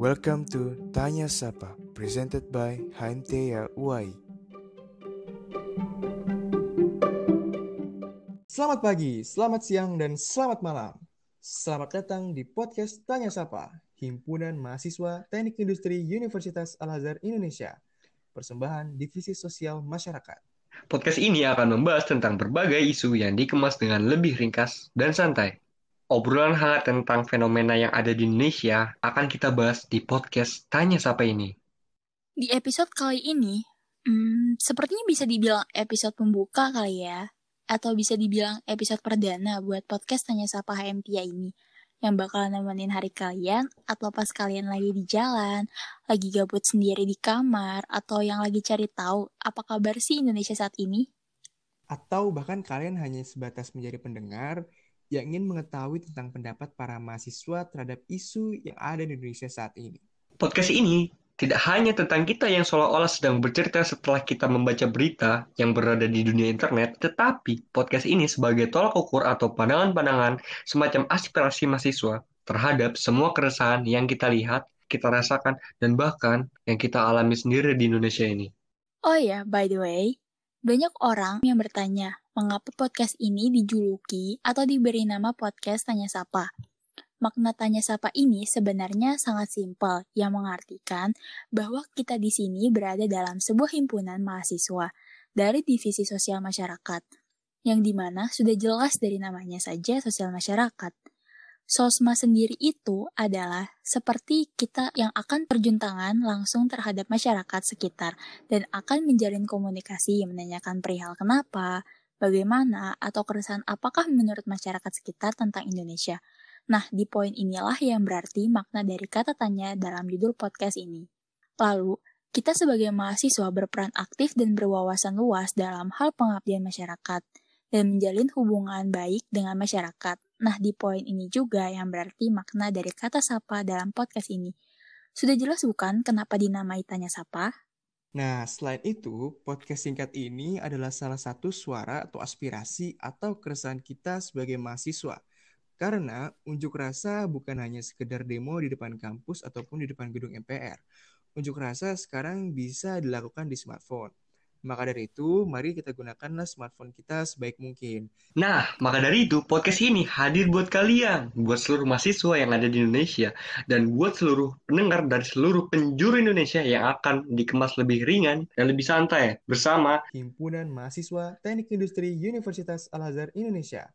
Welcome to Tanya Sapa, presented by HMTA UI. Selamat pagi, selamat siang, dan selamat malam. Selamat datang di podcast Tanya Sapa, Himpunan Mahasiswa Teknik Industri Universitas Al-Azhar Indonesia, persembahan Divisi Sosial Masyarakat. Podcast ini akan membahas tentang berbagai isu yang dikemas dengan lebih ringkas dan santai. Obrolan hangat tentang fenomena yang ada di Indonesia akan kita bahas di podcast Tanya Sapa ini. Di episode kali ini, hmm, sepertinya bisa dibilang episode pembuka kali ya, atau bisa dibilang episode perdana buat podcast Tanya Sapa HMTIA ini, yang bakal nemenin hari kalian, atau pas kalian lagi di jalan, lagi gabut sendiri di kamar, atau yang lagi cari tahu apa kabar sih Indonesia saat ini. Atau bahkan kalian hanya sebatas menjadi pendengar yang ingin mengetahui tentang pendapat para mahasiswa terhadap isu yang ada di Indonesia saat ini. Podcast ini tidak hanya tentang kita yang seolah-olah sedang bercerita setelah kita membaca berita yang berada di dunia internet, tetapi podcast ini sebagai tolak ukur atau pandangan-pandangan semacam aspirasi mahasiswa terhadap semua keresahan yang kita lihat, kita rasakan, dan bahkan yang kita alami sendiri di Indonesia ini. Oh ya, by the way, banyak orang yang bertanya, mengapa podcast ini dijuluki atau diberi nama podcast Tanya Sapa? Makna tanya sapa ini sebenarnya sangat simpel, yang mengartikan bahwa kita di sini berada dalam sebuah himpunan mahasiswa dari divisi sosial masyarakat, yang di mana sudah jelas dari namanya saja sosial masyarakat. Sosma sendiri itu adalah seperti kita yang akan terjun tangan langsung terhadap masyarakat sekitar dan akan menjalin komunikasi menanyakan perihal kenapa, bagaimana, atau keresahan apakah menurut masyarakat sekitar tentang Indonesia. Nah, di poin inilah yang berarti makna dari kata tanya dalam judul podcast ini. Lalu, kita sebagai mahasiswa berperan aktif dan berwawasan luas dalam hal pengabdian masyarakat dan menjalin hubungan baik dengan masyarakat. Nah, di poin ini juga yang berarti makna dari kata sapa dalam podcast ini. Sudah jelas bukan kenapa dinamai tanya sapa? Nah, selain itu, podcast singkat ini adalah salah satu suara atau aspirasi atau keresahan kita sebagai mahasiswa – karena unjuk rasa bukan hanya sekedar demo di depan kampus ataupun di depan gedung MPR. Unjuk rasa sekarang bisa dilakukan di smartphone. Maka dari itu, mari kita gunakanlah smartphone kita sebaik mungkin. Nah, maka dari itu, podcast ini hadir buat kalian, buat seluruh mahasiswa yang ada di Indonesia, dan buat seluruh pendengar dari seluruh penjuru Indonesia yang akan dikemas lebih ringan dan lebih santai bersama Himpunan Mahasiswa Teknik Industri Universitas Al-Azhar Indonesia.